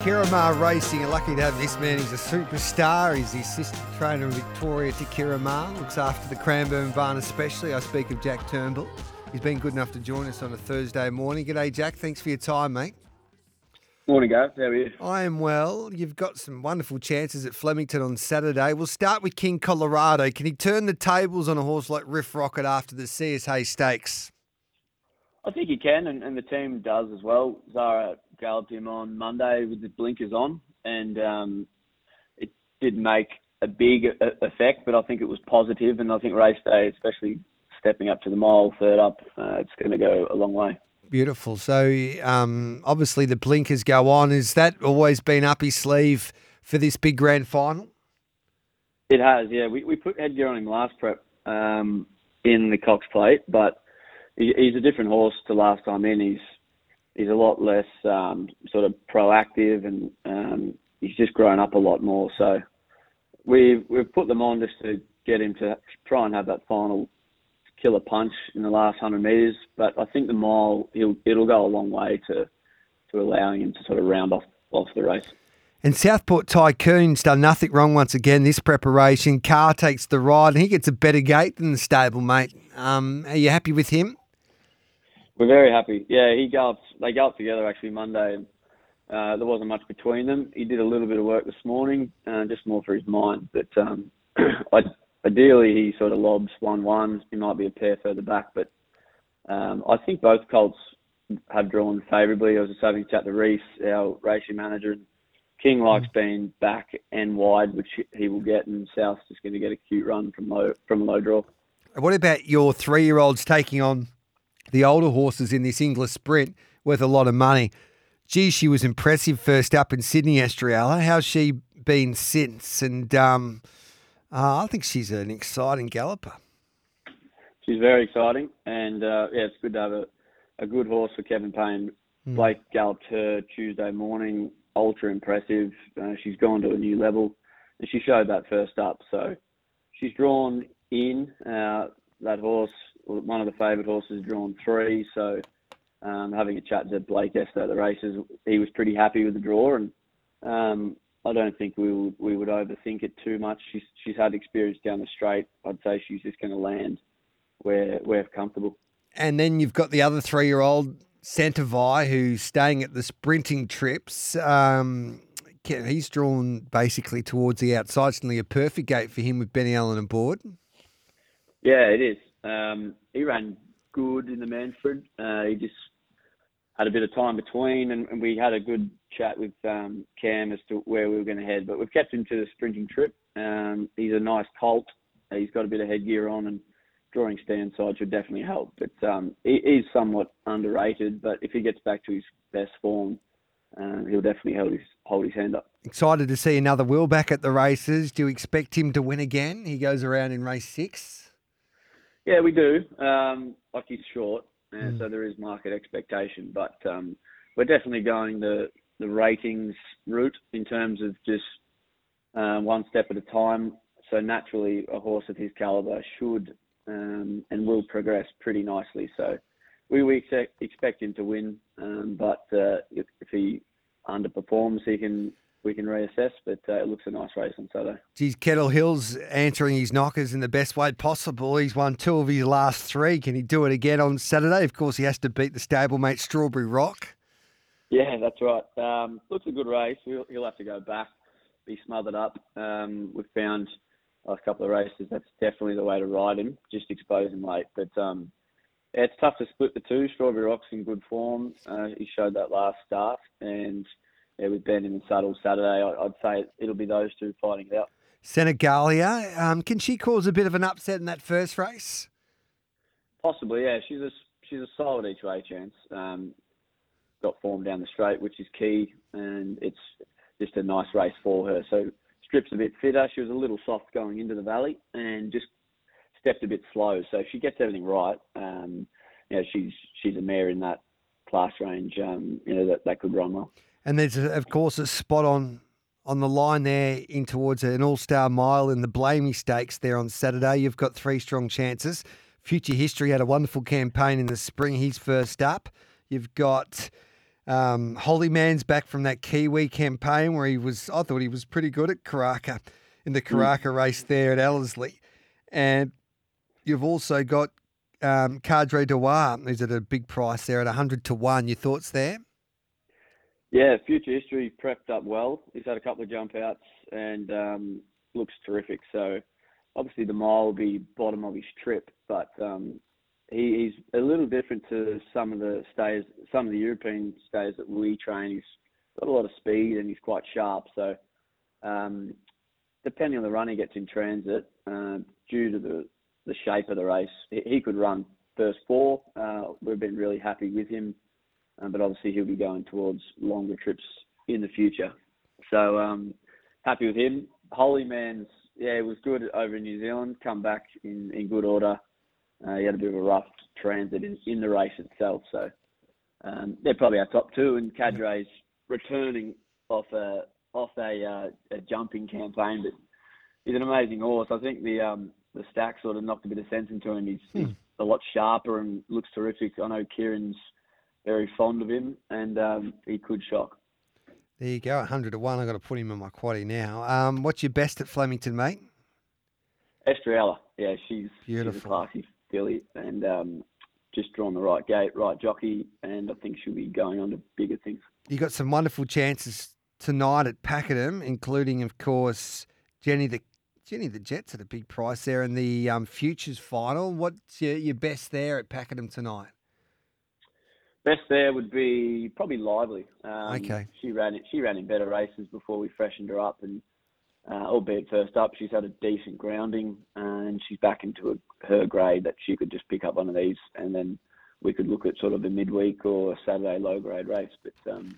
Ciaron Maher Racing are lucky to have this man. He's a superstar. He's the assistant trainer in Victoria to Ciaron Maher. Looks after the Cranbourne barn especially. I speak of Jack Turnbull. He's been good enough to join us on a Thursday morning. G'day, Jack. Thanks for your time, mate. Morning, Gav. How are you? I am well. You've got some wonderful chances at Flemington on Saturday. We'll start with King Colorado. Can he turn the tables on a horse like Riff Rocket after the CS Hayes Stakes? I think he can, and, and the team does as well. Zahra galloped him on Monday with the blinkers on, and um, it did make a big effect, but I think it was positive, and I think race day, especially stepping up to the mile third up, uh, it's going to go a long way. Beautiful. So um, obviously the blinkers go on. Has that always been up his sleeve for this big grand final? It has, yeah. We we put headgear on him last prep um, in the Cox Plate, but he, he's a different horse to last time in. He's he's a lot less um, sort of proactive, and um, he's just grown up a lot more. So we've we've put them on just to get him to try and have that final killer punch in the last hundred meters. But I think the mile he'll it'll go a long way to to allowing him to sort of round off off the race. And Southport Tycoon's done nothing wrong once again this preparation. Carr takes the ride and he gets a better gate than the stable, mate. Um, are you happy with him? We're very happy. Yeah, he galloped. They galloped together actually Monday, and uh, there wasn't much between them. He did a little bit of work this morning, uh, just more for his mind. But um, I, ideally, he sort of lobs one-one. He might be a pair further back, but um, I think both colts have drawn favourably. I was just having a chat to Reese, our racing manager. And King likes being back and wide, which he will get, and South's just going to get a cute run from low from a low draw. What about your three-year-olds taking on the older horses in this English sprint worth a lot of money? Gee, she was impressive first up in Sydney, Estrella. How's she been since? And um, uh, I think she's an exciting galloper. She's very exciting, and uh, yeah, it's good to have a, a good horse for Kevin Payne. Blake galloped her Tuesday morning, ultra impressive. Uh, she's gone to a new level, and she showed that first up. So she's drawn in uh, that horse. One of the favourite horses drawn three. So um, having a chat to Blake Esther at the races, he was pretty happy with the draw, and um, I don't think we would we would overthink it too much. She's she's had experience down the straight. I'd say she's just going to land where where comfortable. And then you've got the other three-year-old Santavi who's staying at the sprinting trips. Um, he's drawn basically towards the outside. It's nearly a perfect gate for him with Benny Allen aboard. Yeah, it is. Um, he ran good in the Manfred. Uh, he just had a bit of time between, and, and we had a good chat with um, Cam as to where we were going to head. But we've kept him to the sprinting trip. Um, he's a nice colt. He's got a bit of headgear on, and drawing stand side should definitely help. But um, he, he's somewhat underrated. But if he gets back to his best form, um, he'll definitely hold his hold his hand up. Excited to see another Will back at the races. Do you expect him to win again? He goes around in race six. Yeah, we do. Um, like he's short, and so there is market expectation, but um, we're definitely going the the ratings route in terms of just um, one step at a time. So naturally, a horse of his caliber should um, and will progress pretty nicely. So we, we expect, expect him to win, um, but uh, if, if he underperforms, he can we can reassess. But uh, it looks a nice race on Saturday. Geez, Kettle Hill's answering his knockers in the best way possible. He's won two of his last three. Can he do it again on Saturday? Of course, he has to beat the stablemate Strawberry Rock. Yeah, that's right. Um, looks a good race. He'll, he'll have to go back, be smothered up. Um, we've found last couple of races that's definitely the way to ride him. Just expose him late, but um, it's tough to split the two. Strawberry Rock's in good form. Uh, he showed that last start, and yeah, with Ben in the saddle Saturday, I, would say it'll be those two fighting it out. Senegalia, um, can she cause a bit of an upset in that first race? Possibly, yeah. She's a she's a solid each way chance. Um, got form down the straight, which is key, and it's just a nice race for her. So Strip's a bit fitter. She was a little soft going into the valley, and just stepped a bit slow. So if she gets everything right, um, you know, she's she's a mare in that class range. Um, you know that that could run well. And there's of course a spot on on the line there in towards an All Star Mile in the Blamey Stakes there on Saturday. You've got three strong chances. Future History had a wonderful campaign in the spring. He's first up. You've got um, Holy Man's back from that Kiwi campaign where he was. I thought he was pretty good at Karaka in the Karaka mm. race there at Ellerslie, and you've also got um, Cadre Noir, who's at a big price there at hundred to one. Your thoughts there? Yeah, future history prepped up well. He's had a couple of jump outs and um, looks terrific. So obviously the mile will be bottom of his trip, but um, he, he's a little different to some of the stays, some of the European stays that we train. He's got a lot of speed and he's quite sharp. So um, depending on the run he gets in transit, uh, due to the the shape of the race, he, he could run first four. Uh, we've been really happy with him um, but obviously he'll be going towards longer trips in the future. So um, happy with him. Holy Man's yeah, it was good over in New Zealand. Come back in, in good order. Uh, he had a bit of a rough transit in, in the race itself, so um, they're probably our top two. And Cadre's returning off a off a, uh, a jumping campaign, but he's an amazing horse. I think the um, the stack sort of knocked a bit of sense into him. He's, hmm. he's a lot sharper and looks terrific. I know Ciaron's very fond of him, and um, he could shock. There you go, 100 to 1. I've got to put him in my quaddy now. Um, what's your best at Flemington, mate? Estrella. Yeah, she's, Beautiful. she's a classy filly and um, just drawn the right gate, right jockey, and I think she'll be going on to bigger things. You got some wonderful chances tonight at Pakenham, including, of course, Jenny the Jenny the Jets at a big price there in the um, Futures final. What's your, your best there at Pakenham tonight? Best there would be probably Lively. Um, okay. She ran it. She ran in better races before we freshened her up, and uh, albeit first up, she's had a decent grounding, and she's back into a, her grade that she could just pick up one of these, and then we could look at sort of a midweek or a Saturday low grade race. But um,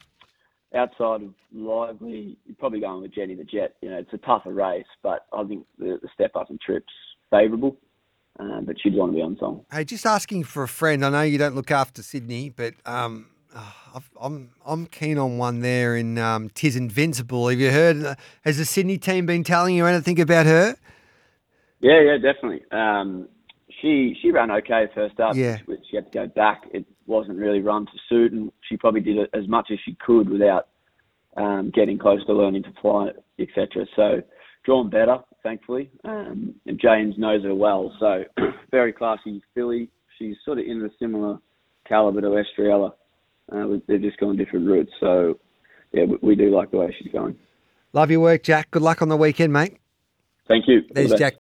outside of Lively, you're probably going with Jenny the Jet. You know, it's a tougher race, but I think the, the step up in trips favourable. Uh, but she'd want to be on song. Hey, just asking for a friend. I know you don't look after Sydney, but um, I'm I'm I'm keen on one there in um, Tis Invincible. Have you heard? Uh, has the Sydney team been telling you anything about her? Yeah, yeah, definitely. Um, she she ran okay first up. Yeah. She, she had to go back. It wasn't really run to suit, and she probably did as much as she could without um, getting close to learning to fly, etc. So drawn better, thankfully. Um, and James knows her well, so very classy filly. She's sort of in a similar caliber to Estrella. Uh, they're just going different routes, so yeah, we, we do like the way she's going. Love your work, Jack. Good luck on the weekend, mate. Thank you. There's Jack.